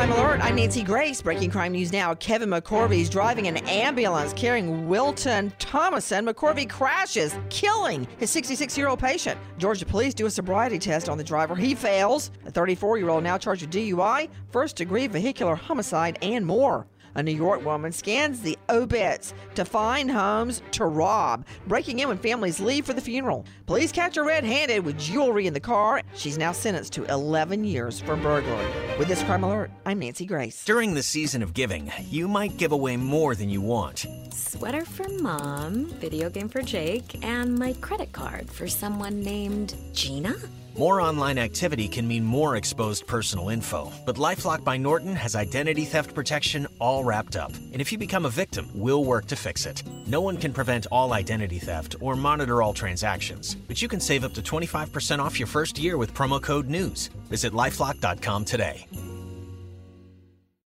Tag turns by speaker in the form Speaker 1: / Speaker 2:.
Speaker 1: Crime Alert. I'm Nancy Grace. Breaking crime news now. Kevin McCorvey is driving an ambulance carrying Wilton Thomason. McCorvey crashes, killing his 66 year old patient. Georgia police do a sobriety test on the driver. He fails. A 34 year old now charged with DUI, first degree vehicular homicide, and more. A New York woman scans the obits to find homes to rob, breaking in when families leave for the funeral. Police catch her red handed with jewelry in the car. She's now sentenced to 11 years for burglary. With this crime alert, I'm Nancy Grace.
Speaker 2: During the season of giving, you might give away more than you want.
Speaker 3: Sweater for mom, video game for Jake, and my credit card for someone named Gina?
Speaker 2: More online activity can mean more exposed personal info, but LifeLock by Norton has identity theft protection all wrapped up. And if you become a victim, we'll work to fix it. No one can prevent all identity theft or monitor all transactions, but you can save up to 25% off your first year with promo code NEWS. Visit lifelock.com today.